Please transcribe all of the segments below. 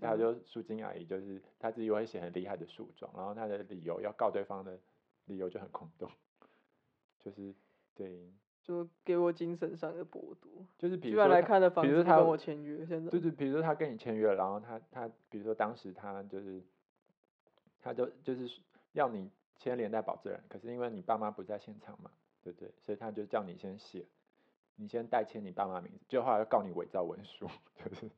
他嗯就苏金阿姨就是他自己会写很厉害的诉状，然后他的理由要告对方的理由就很空洞，就是对，就给我精神上的剥夺。就是比如说来看的房比如说他子跟我签约，现在对对，比如说他跟你签约了，然后他他比如说当时他就是他就就是要你签连带保证人，可是因为你爸妈不在现场嘛，对不对？所以他就叫你先写，你先代签你爸妈名字，结果后来又告你伪造文书，就是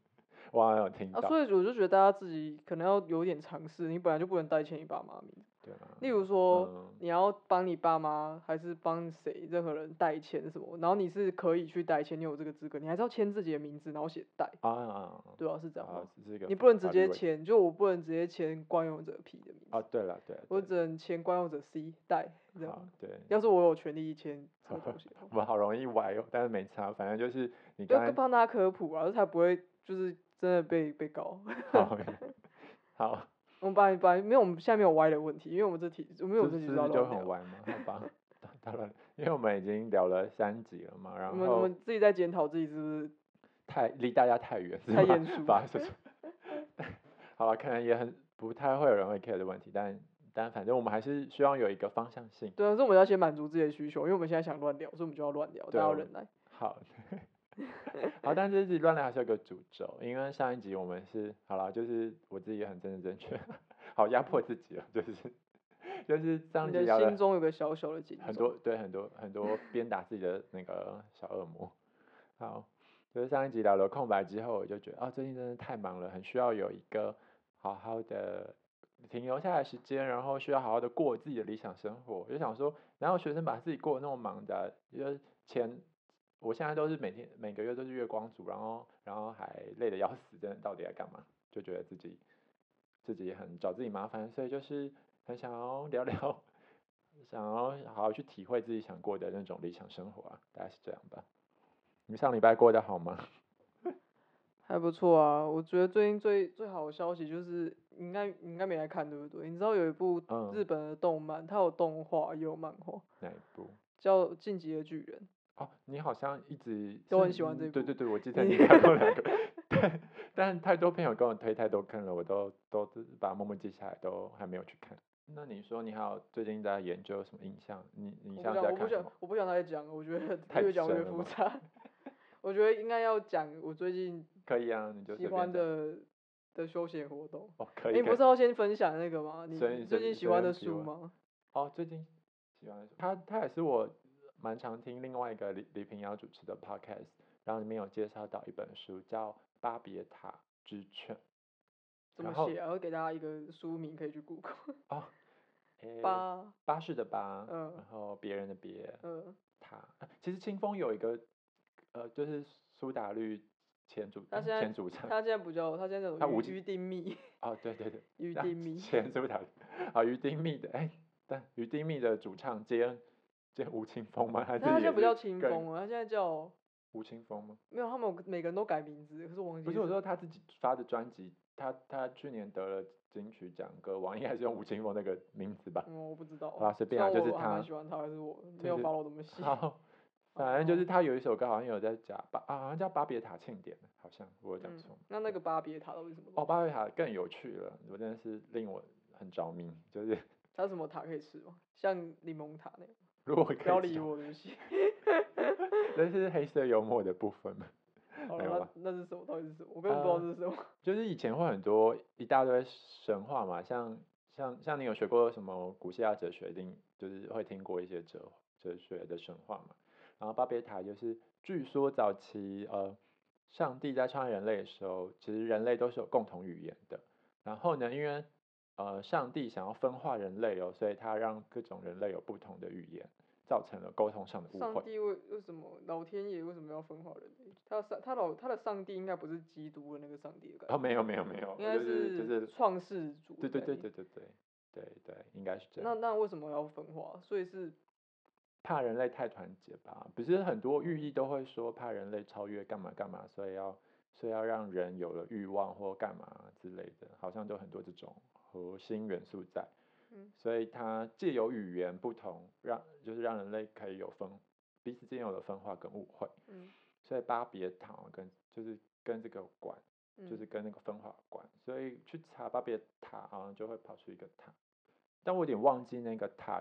我好像有听到，啊，所以我就觉得大家自己可能要有点尝试，你本来就不能代签你爸妈名字。对啊，例如说，嗯你要帮你爸妈还是帮谁任何人代签什么，然后你是可以去代签，你有这个资格，你还是要签自己的名字，然后写代，啊啊啊，对啊，是这样你不能直接签，就我不能直接签惯用者 P 的名字，啊，对了对了，我只能签惯用者 C 代这样。对，要是我有权利签 我们好容易歪哦，但是没差，反正就是你就刚才帮大家科普啊，这才不会就是真的被被告。好好。我们本来本来没有，我们现在没有歪的问题，因为我们这题，我们有这题是这是不是要乱聊。就很歪吗？好吧，当然，因为我们已经聊了三集了嘛，然我们我们自己在检讨自己是不是太离大家太远，太严肃把这种好了，可能也很不太会有人会 care 的问题，但但反正我们还是希望有一个方向性。对啊，所以我们要先满足自己的需求，因为我们现在想乱聊，所以我们就要乱聊，大对要忍耐。好，好，但这集乱聊还是有个主轴，因为上一集我们是好了，就是我自己也很正正正确，好压迫自己了，就是就是上你的一集聊了心中有个小小的警很多对很多很多鞭打自己的那个小恶魔。好，就是上一集聊了空白之后，我就觉得啊，最近真的太忙了，很需要有一个好好的停留下来的时间，然后需要好好的过自己的理想生活。我就想说，然后学生把自己过得那么忙的啊、就是前我现在都是每天每个月都是月光族，然后然后还累得要死，真的到底在干嘛？就觉得自己自己很找自己麻烦，所以就是很想要聊聊，想要好好去体会自己想过的那种理想生活啊，大概是这样吧。你上礼拜过得好吗？还不错啊。我觉得最近最最好的消息就是，你应该你应该没来看对不对？你知道有一部嗯日本的动漫，它有动画也有漫画，哪一部？叫《进击的巨人》。哦，你好像一直都很喜欢这部嗯对对对，我记 得你你看过两个，对，但太多朋友跟我推太多坑了，我都都是把默默记下来，都还没有去看。那你说你还有最近在研究什么影像？你你我不像是想我不想在看什么？我不想再讲了，我觉得 太越讲越复杂。我觉得应该要讲我最近可以啊，你就喜欢的的休闲活动。哦，可以。你不是要先分享那个吗？你最近喜欢的书吗？哦，最近喜欢的书他，他也是我蛮常听另外一个李李平遥主持的 podcast，然后里面有介绍到一本书叫《巴别塔之犬》。怎么写啊？我会给大家一个书名可以去 Google。哦，诶巴，巴士的巴，嗯然后别人的别，嗯，塔。啊其实清风有一个，呃，就是苏打绿前主嗯他现在前主唱，他现在不叫，他现在叫于丁密，哦，对对对，于那丁密。前苏打绿，啊，于丁密的，哎，但于丁密的主唱兼兼吴青峰吗？还是他现在不叫清更风了，他现在叫吴青峰吗？没有，他们每个人都改名字，可是我忘记不是，我说他自己发的专辑，他他去年得了金曲奖歌王，应该是用吴青峰那个名字吧？嗯，我不知道。啊随便啊就是他我喜欢他，还是我没有就是 follow 那么细。好，反正就是哦他有一首歌好像有在讲巴啊，好像叫巴别塔庆典，好像我有讲嗯错。那那个巴别塔到底是什么哦，巴别塔更有趣了，我真的是令我很着迷，就是它什么塔可以吃吗？像柠檬塔那样？如果可以不要理，我，对不起。这是黑色幽默的部分嘛。好了那那是什么？到底是什么？我根本不知道是什么。就是以前会很多一大堆神话嘛，像像像你有学过什么古希腊哲学，一定就是会听过一些哲哲学的神话嘛。然后巴别塔就是据说早期呃上帝在创造人类的时候，其实人类都是有共同语言的。然后呢，因为呃上帝想要分化人类哦，所以他让各种人类有不同的语言，造成了沟通上的误会。上帝为为什么老天爷为什么要分化人类？他的上他老他的上帝应该不是基督的那个上帝的感觉，哦，没有没有没有，应该就是就是创世主。对对对。对对对对对，应该是这样。那那为什么要分化？所以是怕人类太团结吧，不是很多寓意都会说怕人类超越干嘛干嘛，所以要所以要让人有了欲望或干嘛之类的，好像都很多这种核心元素在。嗯所以它借由语言不同，让就是让人类可以有分彼此之间有了分化跟误会。嗯所以巴别塔跟就是跟这个有关，嗯就是跟那个分化有关。所所以去查巴别塔好像就会跑出一个塔，但我有点忘记那个塔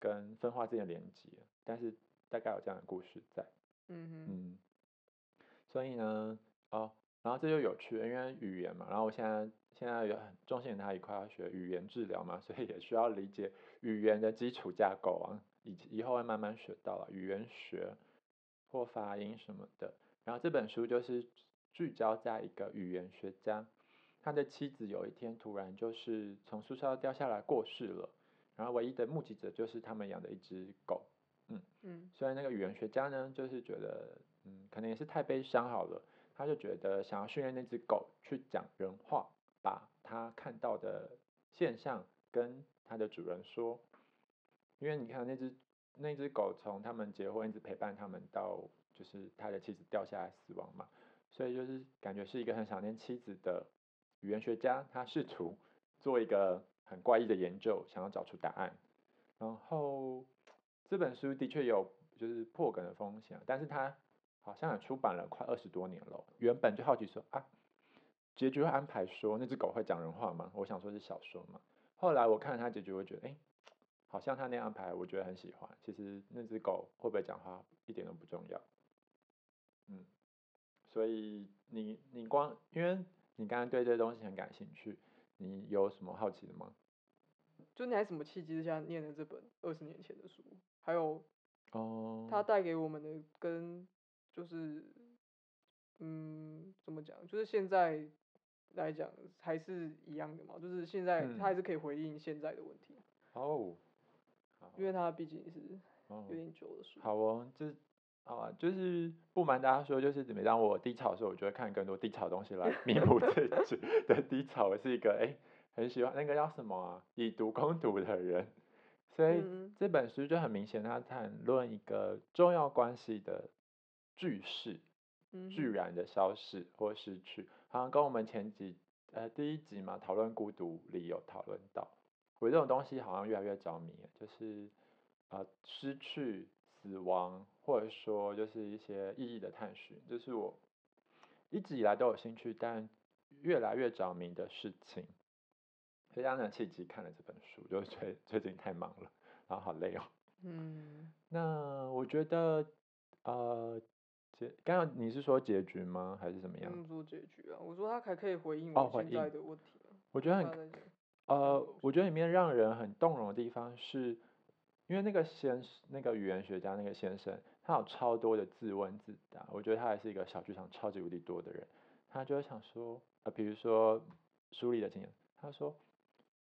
跟分化之间的连接，但是大概有这样的故事在。嗯哼，嗯，所以呢，哦，然后这就有趣了，因为语言嘛，然后我现在现在有很中心他一块要学语言治疗嘛，所以也需要理解语言的基础架构啊，以以后会慢慢学到了语言学或发音什么的。然后这本书就是聚焦在一个语言学家，他的妻子有一天突然就是从树梢掉下来过世了，然后唯一的目击者就是他们养的一只狗。嗯嗯所以那个语言学家呢，就是觉得，嗯，可能也是太悲伤好了，他就觉得想要训练那只狗去讲人话，把他看到的现象跟他的主人说。因为你看那只那只狗从他们结婚一直陪伴他们到就是他的妻子掉下来死亡嘛，所以就是感觉是一个很想念妻子的语言学家，他试图做一个很怪异的研究，想要找出答案。然后这本书的确有就是破梗的风险，但是它好像也出版了快二十多年了。原本就好奇说啊，结局会安排说那只狗会讲人话吗？我想说是小说嘛。后来我看了它结局，我觉得哎、诶好像他那样安排，我觉得很喜欢。其实那只狗会不会讲话一点都不重要。嗯，所以你你光因为你刚刚对这些东西很感兴趣，你有什么好奇的吗？就你还什么契机之下念的这本二十年前的书，还有哦，它带给我们的跟就是嗯怎么讲，就是现在来讲还是一样的嘛，就是现在嗯它还是可以回应现在的问题，哦，好因为他毕竟是哦有点久的书。好哦，就是好啊，就是不瞒大家说，就是每当我低潮的时候，我就会看更多低潮的东西来弥补自己 的低潮。我是一个哎、很喜欢那个叫什么啊，以毒攻毒的人，所以嗯这本书就很明显，它谈论一个重要关系的句式，嗯居然的消失或失去，好像跟我们前几呃第一集嘛讨论孤独里有讨论到，我这种东西好像越来越着迷了，就是呃失去、死亡，或者说就是一些意义的探寻，就是我一直以来都有兴趣，但越来越着迷的事情。所以这样的契机看了这本书，就是最最近太忙了，然后好累哦。嗯，那我觉得，呃，结刚刚你是说结局吗？还是怎么样？做结局啊？我说他还可以回应我现在的问题啊。我觉得很呃，我觉得里面让人很动容的地方是，因为那个先那个语言学家那个先生，他有超多的自问自答，我觉得他还是一个小剧场超级无敌多的人，他就会想说，呃，比如说书里的经验，他说，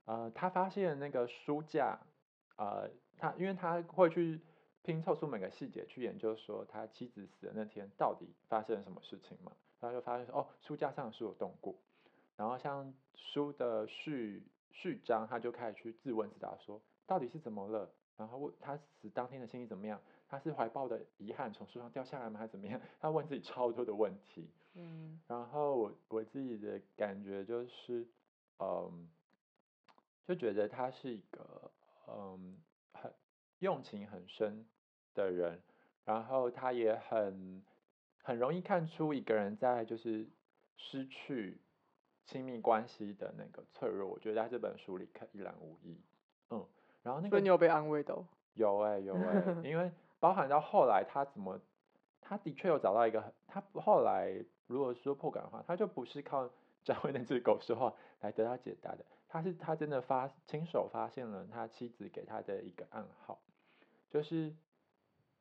呃，他发现那个书架，呃，他因为他会去拼凑出每个细节去研究说他妻子死的那天到底发生了什么事情嘛，然后就发现说，哦，书架上的书有动过。然后像书的序序章，他就开始去自问自答说，到底是怎么了？然后问他死当天的心情怎么样？他是怀抱的遗憾从树上掉下来吗？还是怎么样？他问自己超多的问题。嗯然后我我自己的感觉就是，嗯，就觉得他是一个嗯很用情很深的人，然后他也很很容易看出一个人在就是失去亲密关系的那个脆弱，我觉得在这本书里看一览无遗。嗯，然后那个你有被安慰到？有哎、有哎、因为包含到后来他怎么，他的确有找到一个很，他后来如果说破感的话，他就不是靠 张慧那只狗说话来得到解答的，他是他真的发亲手发现了他妻子给他的一个暗号，就是，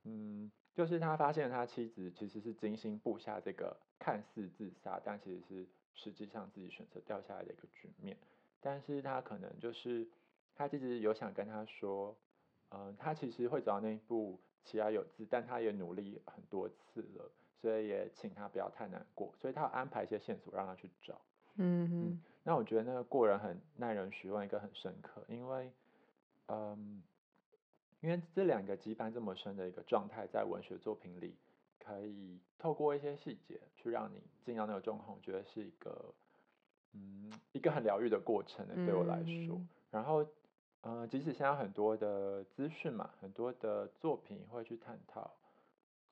嗯，就是他发现他妻子其实是精心布下这个看似自杀，但其实是实际上自己选择掉下来的一个局面，但是他可能就是他其实有想跟他说。嗯，他其实会走到那一步，其来有自，但他也努力很多次了，所以也请他不要太难过，所以他有安排一些线索让他去找。嗯哼，那我觉得那个过人很耐人寻味，一个很深刻，因为，嗯，因为这两个羁绊这么深的一个状态，在文学作品里，可以透过一些细节去让你进到那个状况，我觉得是一个，嗯，一个很疗愈的过程的，对我来说。嗯然后，呃，即使现在很多的资讯嘛，很多的作品会去探讨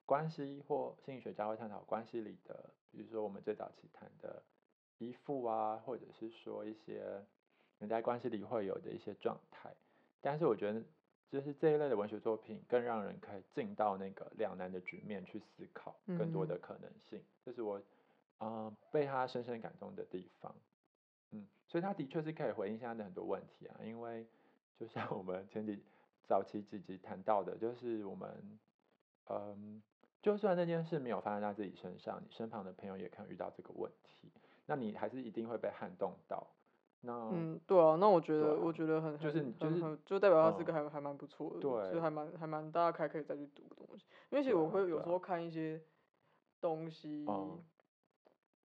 关系，或心理学家会探讨关系里的，比如说我们最早期谈的依附啊，或者是说一些人在关系里会有的一些状态。但是我觉得，就是这一类的文学作品更让人可以进到那个两难的局面去思考更多的可能性，这是我啊被他深深感动的地方。嗯，所以他的确是可以回应现在的很多问题啊，因为就像我们前几早期几集谈到的，就是我们嗯，就算那件事没有发生在自己身上，你身旁的朋友也可能遇到这个问题，那你还是一定会被撼动到。那嗯，对啊，那我觉得我觉得很就是就是就代表他是个还还蛮不错的，对，就还蛮还蛮大家还可以再去读的东西，因为其实我会有时候看一些东西。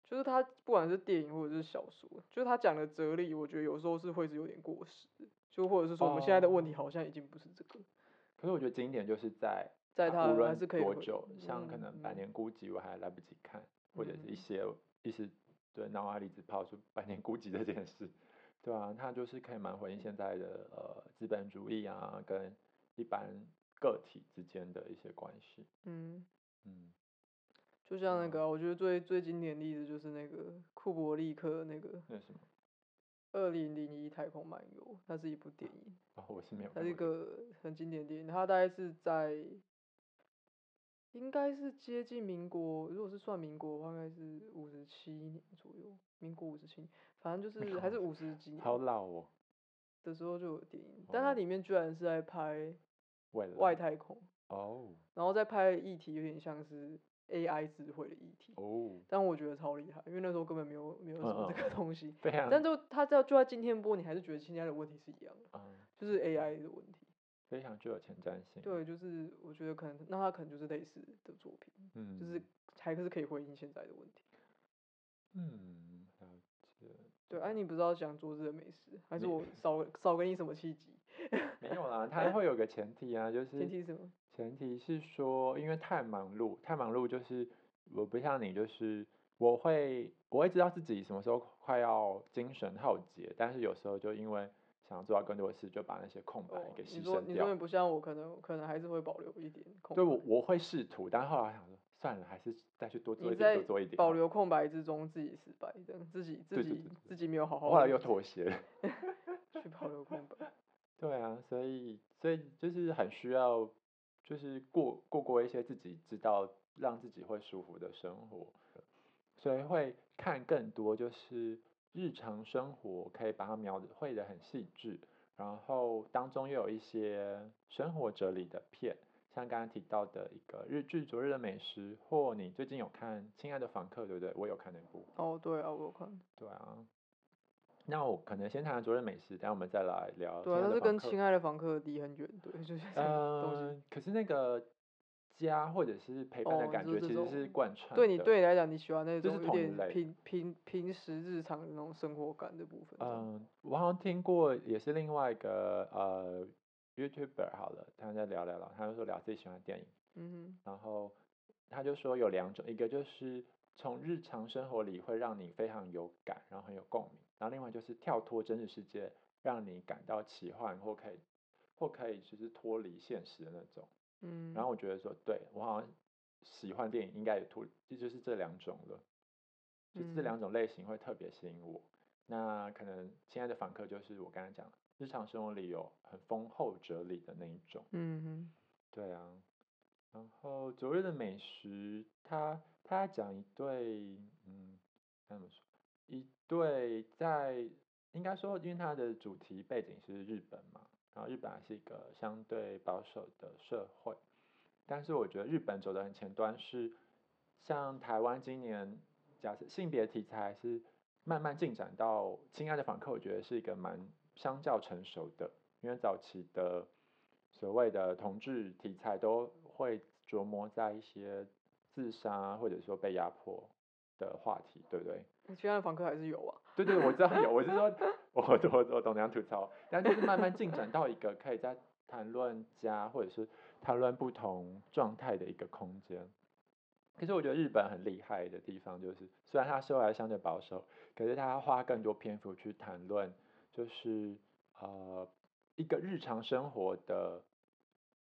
就是他不管是电影或者是小说，就是他讲的哲理，我觉得有时候是会是有点过时，就或者是说我们现在的问题好像已经不是这个。可是我觉得经典就是在在他还是可以多久，像可能《百年孤寂》我还来不及看，或者是一些一时对脑海里只抛出《百年孤寂》这件事，对啊，他就是可以蛮回应现在的呃资本主义啊跟一般个体之间的一些关系。嗯嗯。就像那个，我觉得最最经典例子就是那个库伯利克那个。那什么？二零零一太空漫游，它是一部电影。哦，我是没有。它是一个很经典电影，它大概是在，应该是接近民国，如果是算民国的话，应该是五十七年左右，民国五十七，反正就是还是五十几年。好老哦。的时候就有电影，但它里面居然是在拍外外太空。哦。然后再拍议题有点像是。AI 智慧的议题，哦，但我觉得超厉害，因为那时候根本没有没有什么这个东西，对啊，但就他只要就在今天播，你还是觉得现在的问题是一样的，嗯，就是 AI 的问题，非常具有前瞻性，对，就是我觉得可能那他可能就是类似的作品，嗯，就是还是可以回应现在的问题，嗯，对，哎，你不知道讲昨日的美食，还是我少少给你什么契机？没有啦，他会有个前提啊，就是前提什么？前提是说，因为太忙碌，太忙碌就是我不像你，就是我会我会知道自己什么时候快要精神耗竭，但是有时候就因为想要做到更多的事，就把那些空白给牺牲掉。你说你不像我，可能可能还是会保留一点空。对，我我会试图，但后来想说算了，还是再去多做一点，多做一点。保留空白之中，自己失败，这样自己自己自己没有好好。后来又妥协。去保留空白。对啊，所以所以就是很需要，就是过过过一些自己知道让自己会舒服的生活，所以会看更多就是日常生活可以把它描绘的很细致，然后当中又有一些生活哲理的片，像刚刚提到的一个日剧《昨日的美食》，或你最近有看《亲爱的房客》，对不对？我有看那部。哦，对啊，我有看。对啊。那我可能先谈昨日美食，等下我们再来聊。对，但是跟亲爱的房客离很远，对，就是嗯，可是那个家或者是陪伴的感觉，其实是贯穿。对你对你来讲，你喜欢那种有点平平平时日常的那种生活感的部分。嗯，我好像听过，也是另外一个呃 YouTuber 好了，他在聊聊聊，他就说聊自己喜欢的电影，嗯哼，然后他就说有两种，一个就是从日常生活里会让你非常有感，然后很有共鸣。然后另外就是跳脱真实世界，让你感到奇幻或可以或可以就是脱离现实的那种。嗯。然后我觉得说，对我好像喜欢电影应该也脱，这就是这两种了。就这两种类型会特别吸引我。那可能亲爱的访客就是我刚才讲，日常生活里有很丰厚哲理的那一种。嗯哼。对啊。然后昨日的美食，他他讲一对，嗯，该怎么说？一对在应该说，因为它的主题背景是日本嘛，然后日本还是一个相对保守的社会，但是我觉得日本走的很前端，是像台湾今年假设性别题材是慢慢进展到《亲爱的访客》，我觉得是一个蛮相较成熟的，因为早期的所谓的同志题材都会琢磨在一些自杀或者说被压迫的话题，对不对？其他的房客还是有啊。对对，我知道有。我是说，我我我懂那样吐槽，但就是慢慢进展到一个可以在谈论家或者是谈论不同状态的一个空间。可是我觉得日本很厉害的地方就是，虽然它社会相对保守，可是它花更多篇幅去谈论，就是呃一个日常生活的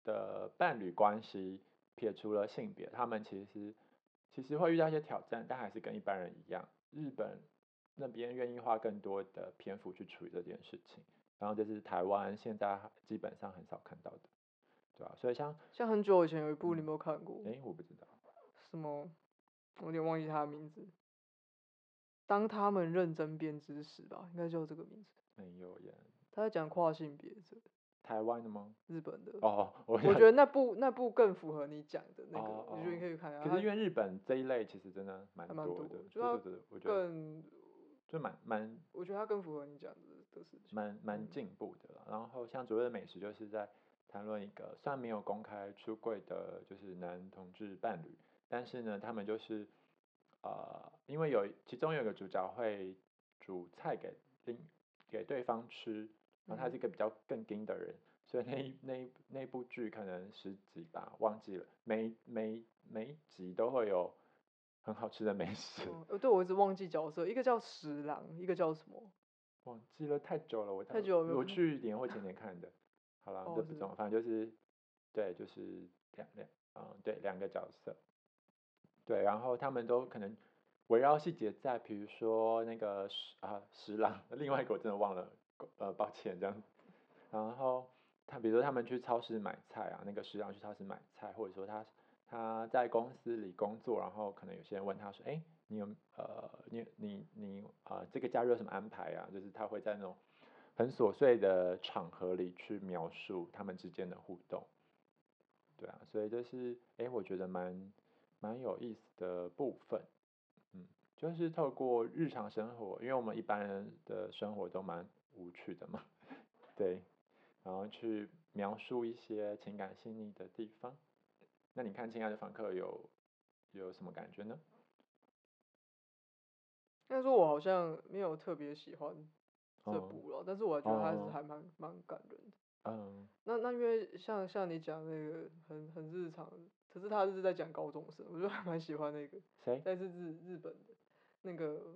的伴侣关系，撇除了性别，他们其实其实会遇到一些挑战，但还是跟一般人一样。日本那边愿意花更多的篇幅去处理这件事情，然后这是台湾现在基本上很少看到的，对吧？所以像像很久以前有一部你有没有看过？哎，我不知道。什么？我有点忘记他的名字。当他们认真编织时吧，应该就这个名字。没有耶。他在讲跨性别者。台湾的吗？日本的。哦，我觉得那部那部更符合你讲的那个，我觉得你可以看一下。可是因为日本这一类其实真的蛮多的，就我觉得更就蛮蛮。我觉得它更符合你讲的的事情。蛮蛮进步的了。然后像所谓的美食，就是在谈论一个虽然没有公开出柜的，就是男同志伴侣，但是呢，他们就是呃，因为有其中有一个主角会煮菜给另给对方吃。然后他是一个比较更硬的人，所以那一那一那部剧可能十集吧，忘记了，每每每一集都会有很好吃的美食。呃，对，我一直忘记角色，一个叫十郎，一个叫什么？忘记了，太久了，我太久了，我去年或前年看的。好了，这不重要，反正就是，对，就是两两，嗯，对，两个角色。对，然后他们都可能围绕细节在，比如说那个十啊十郎，另外一个我真的忘了。呃，抱歉这样。然后他比如说他们去超市买菜啊，那个食堂去超市买菜，或者说他他在公司里工作，然后可能有些人问他说，哎，你有呃，你你你啊，这个假日有什么安排啊？就是他会在那种很琐碎的场合里去描述他们之间的互动。对啊，所以就是哎，我觉得蛮蛮有意思的部分。嗯，就是透过日常生活，因为我们一般人的生活都蛮。无趣的嘛，对，然后去描述一些情感细腻的地方。那你看《亲爱的房客》有有什么感觉呢？应该说，我好像没有特别喜欢这部了，但是我觉得还是还蛮蛮感人的。嗯。那那因为像像你讲那个很很日常，可是他是在讲高中生，我觉得还蛮喜欢那个。谁？但是日日本的，那个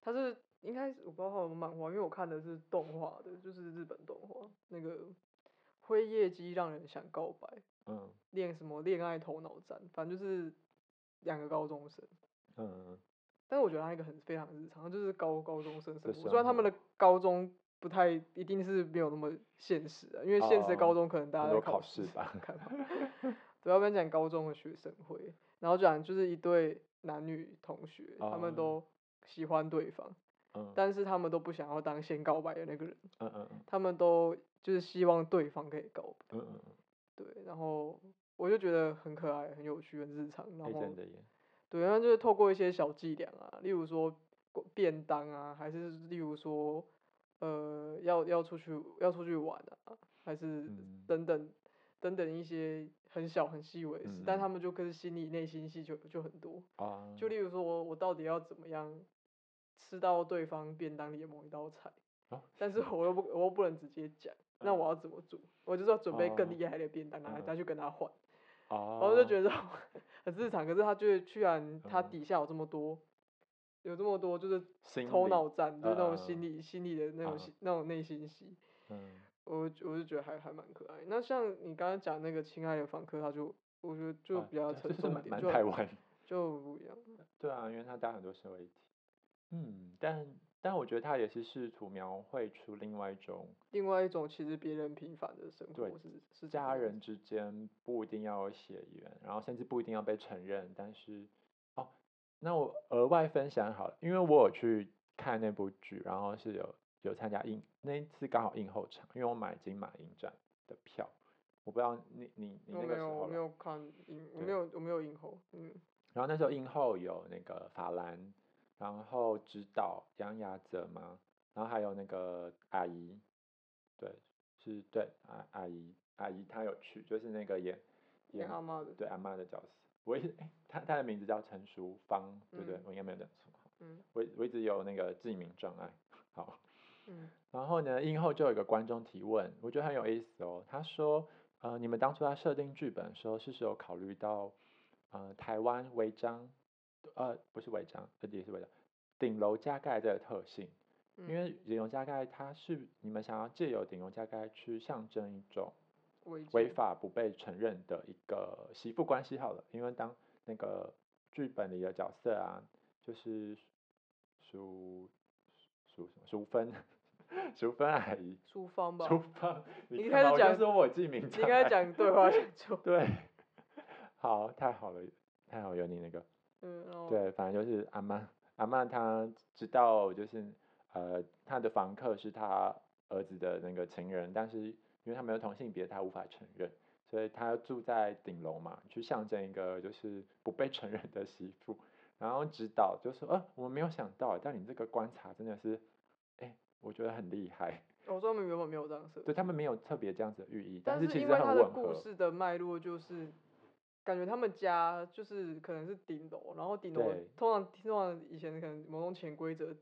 他是。应该我不知道有漫画，因为我看的是动画的，就是日本动画那个灰夜姬让人想告白，嗯，恋什么恋爱头脑战，反正就是两个高中生，嗯，但是我觉得他那个很非常日常，就是高高中生生活，虽然他们的高中不太一定是没有那么现实啊，因为现实的高中可能大家在考试吧，看好，主要不然讲高中的学生会，然后讲就是一对男女同学，他们都喜欢对方。但是他们都不想要当先告白的那个人，嗯嗯他们都就是希望对方可以告白，嗯嗯对，然后我就觉得很可爱、很有趣、很日常，然后，对，然后就是透过一些小伎俩啊，例如说便当啊，还是例如说，呃，要要出去要出去玩啊，还是等等等等一些很小很细微的事，但他们就是心里内心戏就就很多啊，就例如说我我到底要怎么样？吃到对方便当里的某一道菜，但是我又不我又不能直接讲，那我要怎么做？我就是要准备更厉害的便当，拿来再去跟他换。哦，我就觉得 很日常，可是他就居然他底下有这么多，有这么多就是头脑战，就那种心理心理的那种那种内心戏。嗯，我我就觉得还还蛮可爱。那像你刚刚讲那个亲爱的访客，他就我觉得就比较沉重点，就台湾就不一样。对啊，因为他带很多社会议题。嗯，但但我觉得他也是试图描绘出另外一种，另外一种其实别人平凡的生活，是是家人之间不一定要有血缘，然后甚至不一定要被承认，但是哦，那我额外分享好了，因为我有去看那部剧，然后是有有参加映那一次刚好映后场，因为我买金马影展的票，我不知道你你你那个时候我没有看映，我没有我没有映后，嗯，然后那时候映后有那个法兰。然后指导杨雅泽嘛，然后还有那个阿姨，对，是对阿阿姨阿姨她有去，就是那个演演阿妈的，对阿妈的角色，我一直哎，她她的名字叫陈淑芳，对不对？我应该没有认错，嗯，我我一直有那个记名障碍，好，嗯，然后呢，映后就有一个观众提问，我觉得很有意思哦，他说，呃，你们当初在设定剧本的时候，是不是有考虑到，呃，台湾违章？呃，不是违章，这也是违章。顶楼加盖这个特性，因为顶楼加盖它是你们想要借由顶楼加盖去象征一种违法不被承认的一个媳妇关系好了，因为当那个剧本里的角色啊，就是淑淑什么淑芬，淑芬阿姨，淑芳吧，淑芳，你开始讲说我记名，你开始讲对话讲错，对，好，太好了，太好有你那个，嗯，对，反正就是阿妈，阿妈她知道就是呃她的房客是她儿子的那个情人，但是因为他没有同性别，她无法承认。所以他住在顶楼嘛，去象征一个就是不被承认的媳妇。然后指导就说：“呃，我没有想到，但你这个观察真的是，哎，我觉得很厉害。”我说他们原本没有这样设，对他们没有特别这样子的寓意，但是因为他的故事的脉络就是，感觉他们家就是可能是顶楼，然后顶楼通常通常以前可能某种潜规则，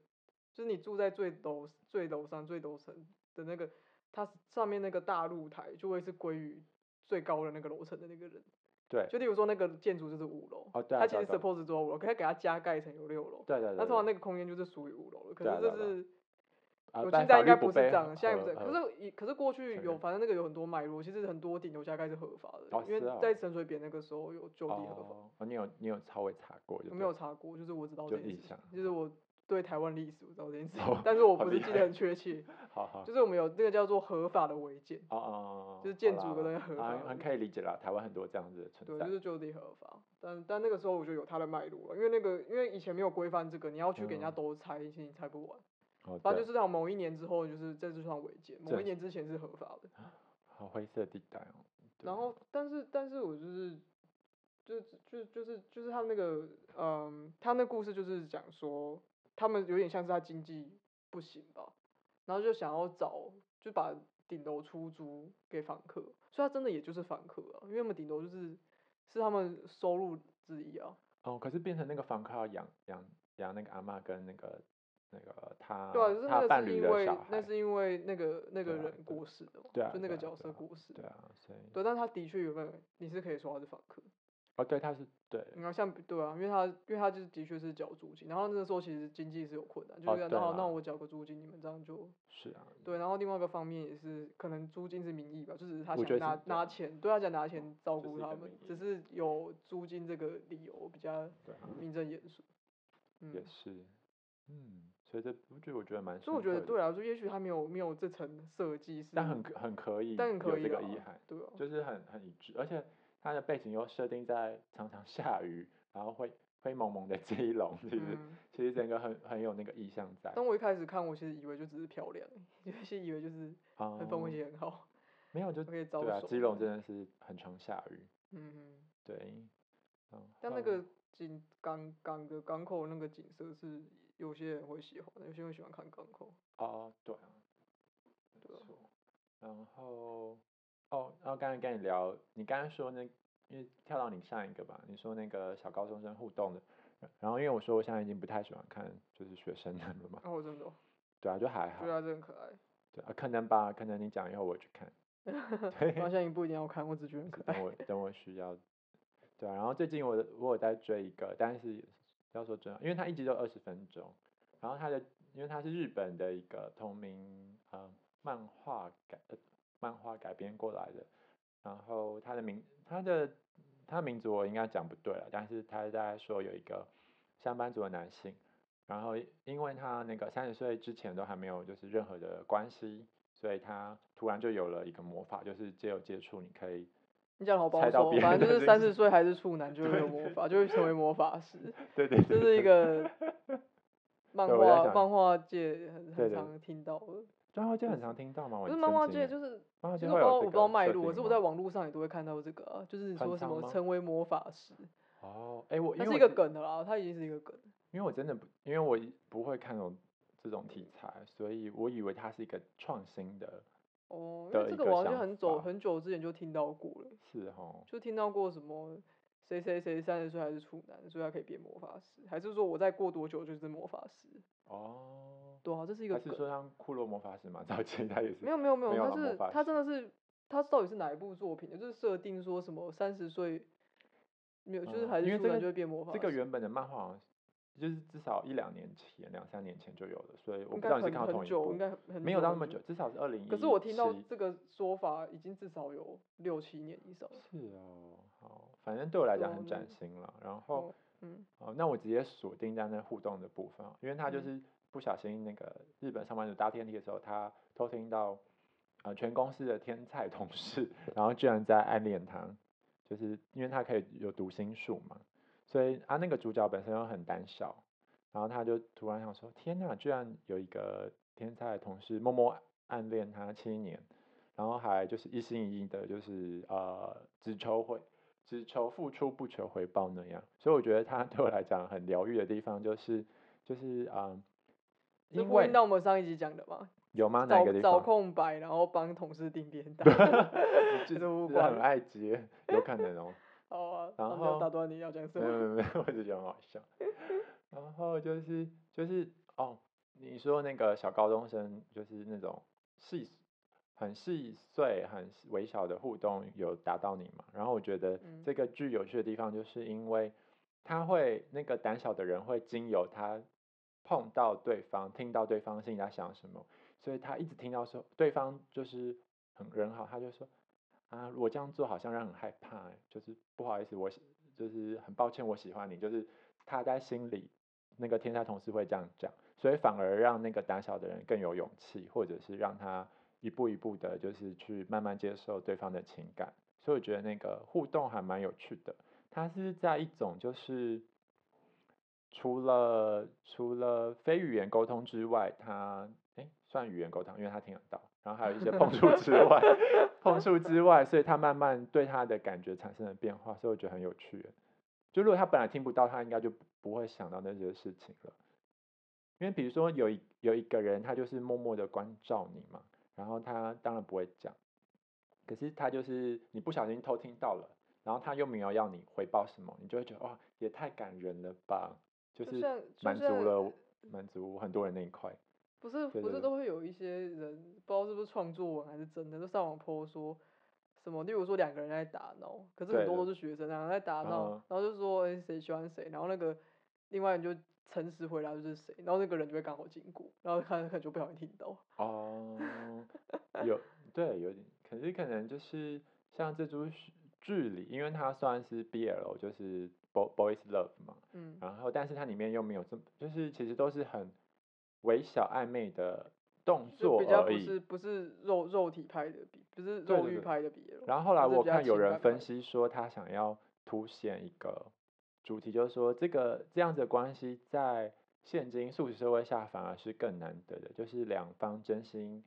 就是你住在最楼最楼上最楼层的那个，它上面那个大露台就会是归于。最高的那个楼层的那个人，对，就例如说那个建筑就是五楼，哦，对，他其实 suppose 做五楼，可以给它加盖成有六楼，对对对，那通常那个空间就是属于五楼了，可是这是，我现在应该不是这样，现在不是，可是可是过去有，反正那个有很多脉络，其实很多顶楼加盖是合法的，因为在深水扁那个时候有就地合法，哦，你有你有稍微查过，我没有查过，就是我知道这件事，就是我。对台湾历史我知道这件事，但是我不是记得很确切。好好，就是我们有那个叫做合法的违建。哦哦就是建筑的那个合法。很可以理解啦，台湾很多这样子的存在。对，就是就地合法，但但那个时候我就有它的脉络了，因为那个因为以前没有规范这个，你要去给人家都拆，其实你拆不完。哦。反正就是到某一年之后，就是在这算违建，某一年之前是合法的。好灰色地带哦。然后，但是但是我就是，就就就是就是他那个，嗯，他那故事就是讲说。他们有点像是他经济不行吧，然后就想要找，就把顶楼出租给房客，所以他真的也就是房客啊，因为我们顶楼就是是他们收入之一啊。哦，可是变成那个房客要养养养那个阿妈跟那个那个他，对啊，就是那个是因为那是因为那个那个人过世的嘛，对啊，就那个角色过世，对啊，所以对，但他的确有个你是可以说他是访客。哦，对，他是对，你看像对啊，因为他因为他就是的确是缴租金，然后那个时候其实经济是有困难，就是那好那我缴个租金，你们这样就，是啊，对，然后另外一个方面也是可能租金是名义吧，就是他想拿拿钱，对他想拿钱照顾他们，只是有租金这个理由比较名正言顺，嗯也是，嗯，所以这我觉得我觉得蛮，所以我觉得对啊，就也许他没有没有这层设计是，但很很可以，但可以这个遗憾，对啊，就是很很一致，而且。它的背景又设定在常常下雨，然后灰灰蒙蒙的基隆，其实其实整个很很有那个意象在。当我一开始看，我其实以为就只是漂亮，有些以为就是很风景很好。没有就 可以对啊，基隆真的是很常下雨。嗯嗯。对。但那个景港港的港口那个景色是有些人会喜欢，有些人喜欢看港口。哦，对啊。对啊。然后。哦，然后刚才跟你聊，你刚刚说那，因为跳到你上一个吧，你说那个小高中生互动的，然后因为我说我现在已经不太喜欢看就是学生的了嘛。哦，真的。对啊，就还好。对啊，真的可爱。对啊，可能吧，可能你讲以后我去看。好像你不一定要看，我只觉得可爱。等我等我需要。对啊，然后最近我我有在追一个，但是不要说真，因为它一集就二十分钟，然后它的因为它是日本的一个同名呃漫画改。漫画改编过来的，然后他的名，他的他的名字我应该讲不对了，但是他在说有一个上班族的男性，然后因为他那个三十岁之前都还没有就是任何的关系，所以他突然就有了一个魔法，就是只有接触你可以，你讲好保守，反正就是三十岁还是处男 就会有魔法，就会成为魔法师，对对，这是一个漫画漫画界很很常听到的。漫画界很常听到吗？不是漫画界，就是漫画界会有我不知道脉络，可是我在网络上也都会看到这个啊，就是说什么成为魔法师。哦，哎，我它是一个梗的啦，它已经是一个梗。因为我真的不，因为我不会看种这种题材，所以我以为它是一个创新的。哦，因为这个我好像很久很久之前就听到过了。是哦。就听到过什么谁谁谁三十岁还是处男，所以他可以变魔法师，还是说我再过多久就是魔法师？哦。对啊，这是一个。还是说像骷髅魔法师嘛？早期他也是。没有没有没有，他是他真的是，他到底是哪一部作品？就是设定说什么三十岁，没有，就是还是突然就会变魔法。这个原本的漫画，就是至少一两年前、两三年前就有了，所以我不知道你是看到同一部。应该没有到那么久，至少是二零一。可是我听到这个说法已经至少有六七年以上。是哦，好，反正对我来讲很崭新了。然后嗯，哦，那我直接锁定在那互动的部分，因为他就是不小心那个日本上班族搭电梯的时候，他偷听到，呃，全公司的天才同事，然后居然在暗恋他，就是因为他可以有读心术嘛，所以啊，那个主角本身又很胆小，然后他就突然想说，天哪，居然有一个天才的同事默默暗恋他七年，然后还就是一心一意的，就是呃，只求回。只求付出不求回报那样，所以我觉得他 对我来讲很疗愈的地方就是就是啊，因为那我们上一集讲的吗？有吗？哪个地方？找空白，然后帮同事订便当 就是很爱接，有可能哦。哦，然后打断你要讲什么？没有没有没有，我只觉得很好笑。然后就是就是哦，你说那个小高中生就是那种细。很细碎、很微小的互动有达到你嘛？然后我觉得这个剧有趣的地方，就是因为他会那个胆小的人会经由他碰到对方，听到对方心里在想什么，所以他一直听到说对方就是很人好，他就说啊，我这样做好像让很害怕，就是不好意思，我就是很抱歉，我喜欢你，就是他在心里那个天才同事会这样讲，所以反而让那个胆小的人更有勇气，或者是让他。一步一步的，就是去慢慢接受对方的情感，所以我觉得那个互动还蛮有趣的。它是在一种就是除了除了非语言沟通之外，他哎算语言沟通，因为他听得到，然后还有一些碰触之外，碰触之外，所以他慢慢对他的感觉产生了变化，所以我觉得很有趣。就如果他本来听不到，他应该就不会想到那些事情了。因为比如说有一有一个人，他就是默默的关照你嘛。然后他当然不会讲，可是他就是你不小心偷听到了，然后他又没有要你回报什么，你就会觉得哇，也太感人了吧，就是满足了满足很多人那一块。不是不是都会有一些人不知道是不是创作文还是真的，就上网 po 说什么，例如说两个人在打闹，可是很多都是学生两个在打闹，然后就说哎谁喜欢谁，然后那个另外人就。诚实回答就是谁，然后那个人就会刚好经过，然后他可能就不小心听到。哦，有 对有点，可是可能就是像这出剧里，因为它算是 BL，就是 boys love 嘛，嗯，然后但是它里面又没有这么，就是其实都是很微小暧昧的动作而已，不是不是肉肉体拍的比，不是肉欲拍的 BL。然后后来我看有人分析说，他想要凸显一个。主题就是说，这个这样子的关系在现今素食社会下反而是更难得的，就是两方真心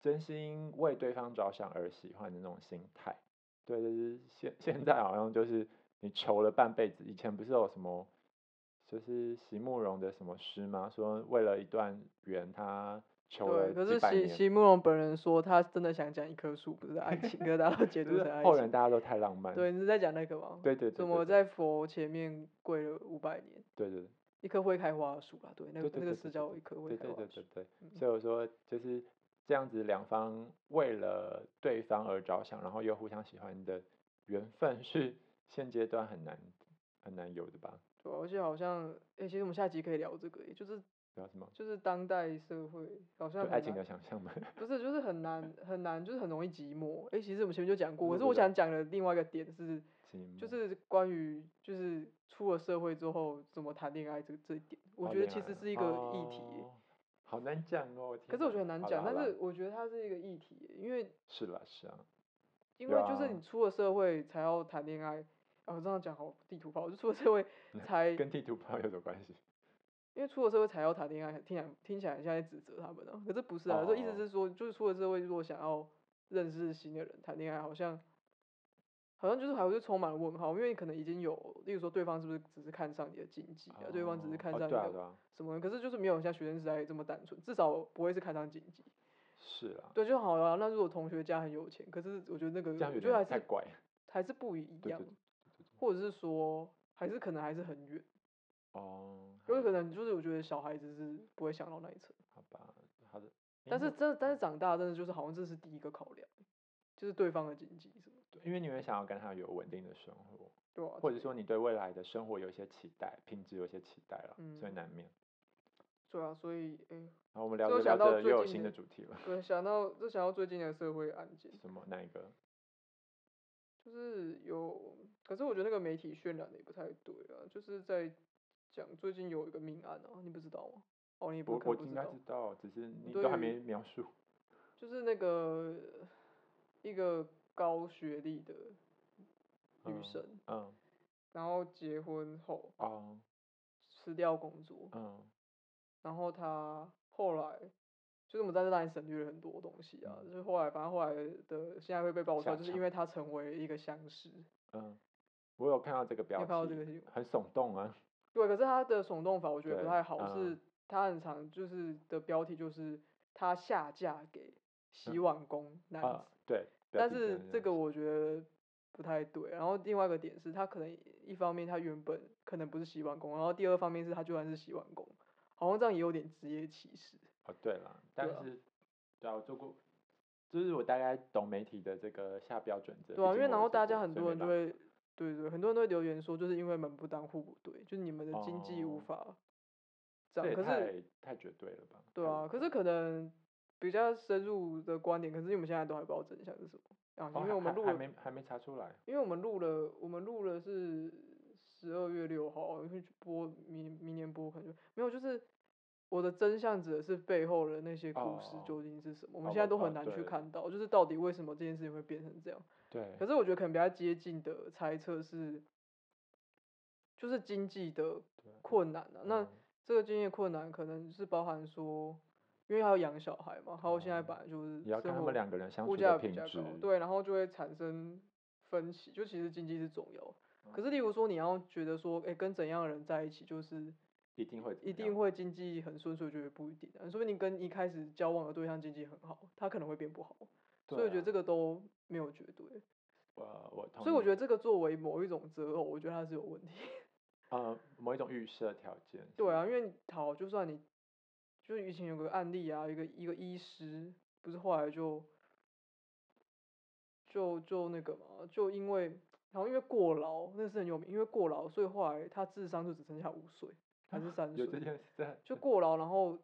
真心为对方着想而喜欢的那种心态。对，就是现 现在好像就是你求了半辈子，以前不是有什么，就是席慕容的什么诗吗？说为了一段缘，他求。对，可是席席慕容本人说，他真的想讲一棵树，不是爱情，可大家都解读成爱情。后人大家都太浪漫。对，你是在讲那个吗？对对对。怎么在佛前面跪了五百年？对对对。一棵会开花的树啦，对，那个那个是叫一棵会开花。对对对对对。所以我说，就是这样子，两方为了对方而着想，然后又互相喜欢的缘分，是现阶段很难很难有的吧？对，而且好像，哎，其实我们下集可以聊这个，就是聊什么。就是当代社会好像爱情的想象吗？不是，就是很难很难，就是很容易寂寞。哎，其实我们前面就讲过，可是我想讲的另外一个点是，就是关于就是出了社会之后怎么谈恋爱这这一点，我觉得其实是一个议题。好难讲哦。可是我觉得很难讲，但是我觉得它是一个议题，因为是啦是啊，因为就是你出了社会才要谈恋爱。哦，这样讲好地图炮，就出了社会 才跟地图炮有什么关系？因为出了社会才要谈恋爱，听起来听起来像在指责他们呢。可是不是啊，说意思是说，就是出了社会如果想要认识新的人谈恋爱，好像好像就是还会充满了问号，因为可能已经有，例如说对方是不是只是看上你的经济啊，对方只是看上你的什么，可是就是没有像学生时代这么单纯，至少不会是看上经济。是啊。对，就好了。那如果同学家很有钱，可是我觉得那个我觉得还是不一样，或者是说还是可能还是很远。哦。因为可能就是我觉得小孩子是不会想到那一层，好吧，好的。但是真但是长大真的就是好像这是第一个考量，就是对方的经济什么。对，因为你会想要跟他有稳定的生活，对，或者说你对未来的生活有一些期待，品质有一些期待了，所以难免。对啊，所以哎。然后我们聊着聊着又有新的主题了。对，想到就想到最近的社会案件。什么？哪一个？就是有，可是我觉得那个媒体渲染的也不太对啊，就是在讲最近有一个命案啊，你不知道吗？哦，你不我应该知，道，只是你对都还没描述。就是那个一个高学历的女嗯生，嗯然后结婚后哦辞掉工作，嗯然后她后来就是我们在这里省略了很多东西啊，就是后来反正后来的现在会被爆出来，就是因为它成为一个相识，嗯，我有看到这个标题看到这题，个？很耸动啊。对，可是它的耸动法我觉得不太好，嗯是它很常就是的标题就是它下嫁给洗嗯碗工男啊子，，对。但是这个我觉得不太对。然后另外一个点是，他可能一方面他原本可能不是洗碗工，然后第二方面是他就算是洗碗工，好像这样也有点职业歧视。哦，对了，但对啊是对啊，我做过，就是我大概懂媒体的这个下标准则。对啊，因为然后大家家很多人就会，对对，很多人都会留言说，就是因为门不当户不对，就是你们的经济无哦法这。可是太太绝对了吧？对啊，可是可能比较深入的观点，可是因为我们现在都还不知道真相是什么啊，哦因为我们还还录了没还没查出来。因为我们录了，我们录了是十二月六号，因为播明明年播可能就没有，就是我的真相指的是背后的那些故事哦究竟是什么，我们哦现在都很难去看到，就是到底为什么这件事情会变成这样。对，可是我觉得可能比较接近的猜测是，就是经济的困难啊。那嗯这个经济困难可能是包含说，因为他要养小孩嘛，还有现在哦本来就是也要看他生活们两个人相物处的品质。，对，然后就会产生分歧，就其实经济是重要。可嗯是，例如说你要觉得说，哎、跟怎样的人在一起，就是一定会一定会经济很顺遂，我觉得不一定啊。说不定你跟一开始交往的对象经济很好，他可能会变不好。所以我觉得这个，都没有绝对。我我同所以我觉得这个作为某一种择偶，我觉得它是有问题。呃某一种预设条件。对啊，因为好，就算你就是以前有个案例啊，一个一个医师，不是后来就就就那个嘛，就因为然后因为过劳，那是很有名，因为过劳，所以后来他智商就只剩下五岁还是三有这岁，件事，就过劳，然后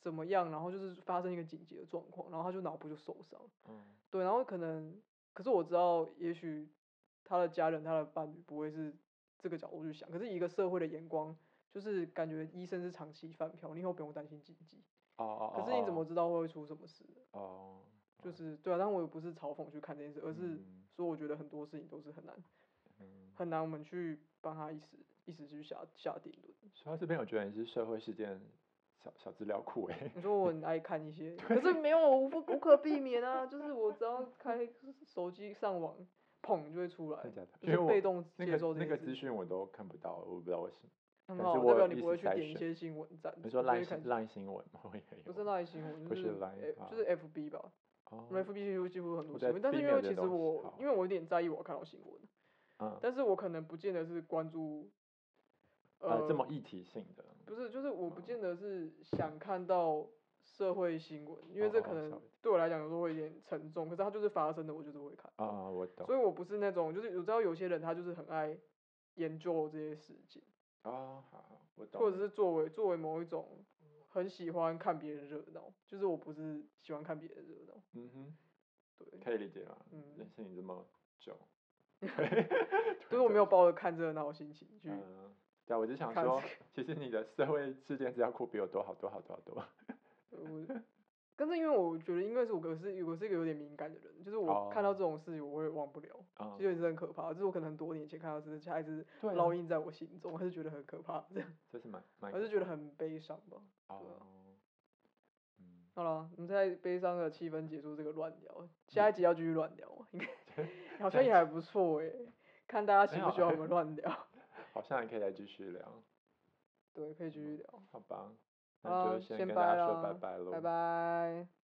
怎么样，然后就是发生一个紧急的状况，然后他就脑部就受伤，嗯对，然后可能，可是我知道，也许他的家人、他的伴侣不会是这个角度去想，可是以一个社会的眼光，就是感觉医生是长期饭票，你以后不用担心经济。哦哦哦。可是你怎么哦知道会出什么事？哦？就是对啊，但我也不是嘲讽去看这件事，而是嗯说我觉得很多事情都是很难嗯，很难我们去帮他一时一直去下下定论。说到这边，我觉得你是社会事件小小资料库哎。你说我很爱看一些，可是没有，我无无可避免啊，就是我只要开手机上网，砰就会出来，真假的？就是因为我被动接受这那个资。讯我都看不到，我不知道为什么。很好，代表你不会去点一些新闻站，你说不会看赖新赖新闻吗？我也有。不是赖新闻，不就是就是 FB 吧，哦因为 FB 几乎几乎很多新闻，但是因为其实我因为我有点在意我看到新闻，嗯，但是我可能不见得是关注，呃，这么一体性的。不是，就是我不嗯见得是想看到社会新闻，因为这可能对我来讲有时候会有点沉重，可是它就是发生的，我就是会看。啊，我懂。所以我不是那种，就是我知道有些人他就是很爱研究这些事情，哦，好好，我懂。或者是作为作为某一种很喜欢看别人热闹，就是我不是喜欢看别人热闹，嗯哼，对，可以理解啦。嗯认识你这么久。就是我没有抱着看热闹的心情去，嗯，对啊，我就想说，其实你的社会事件资料库比我多好多好多好多。呃我，但是因为我觉得，因为是我我是我是一个有点敏感的人，就是我看到哦这种事情我会忘不了，嗯就，也是很可怕，就是我可能很多年前看到这事，还是对啊烙印在我心中，我还是觉得很可怕，这样，这是蛮蛮还是觉得很悲伤吧。哦好了，我们在悲伤的气氛结束这个乱聊，下一集要继续乱聊吗？应该 好像也还不错诶，看大家喜不喜欢我们乱聊。好像还可以再继续聊，对，可以继续聊。好吧？那就先先跟大家说拜拜喽，拜拜。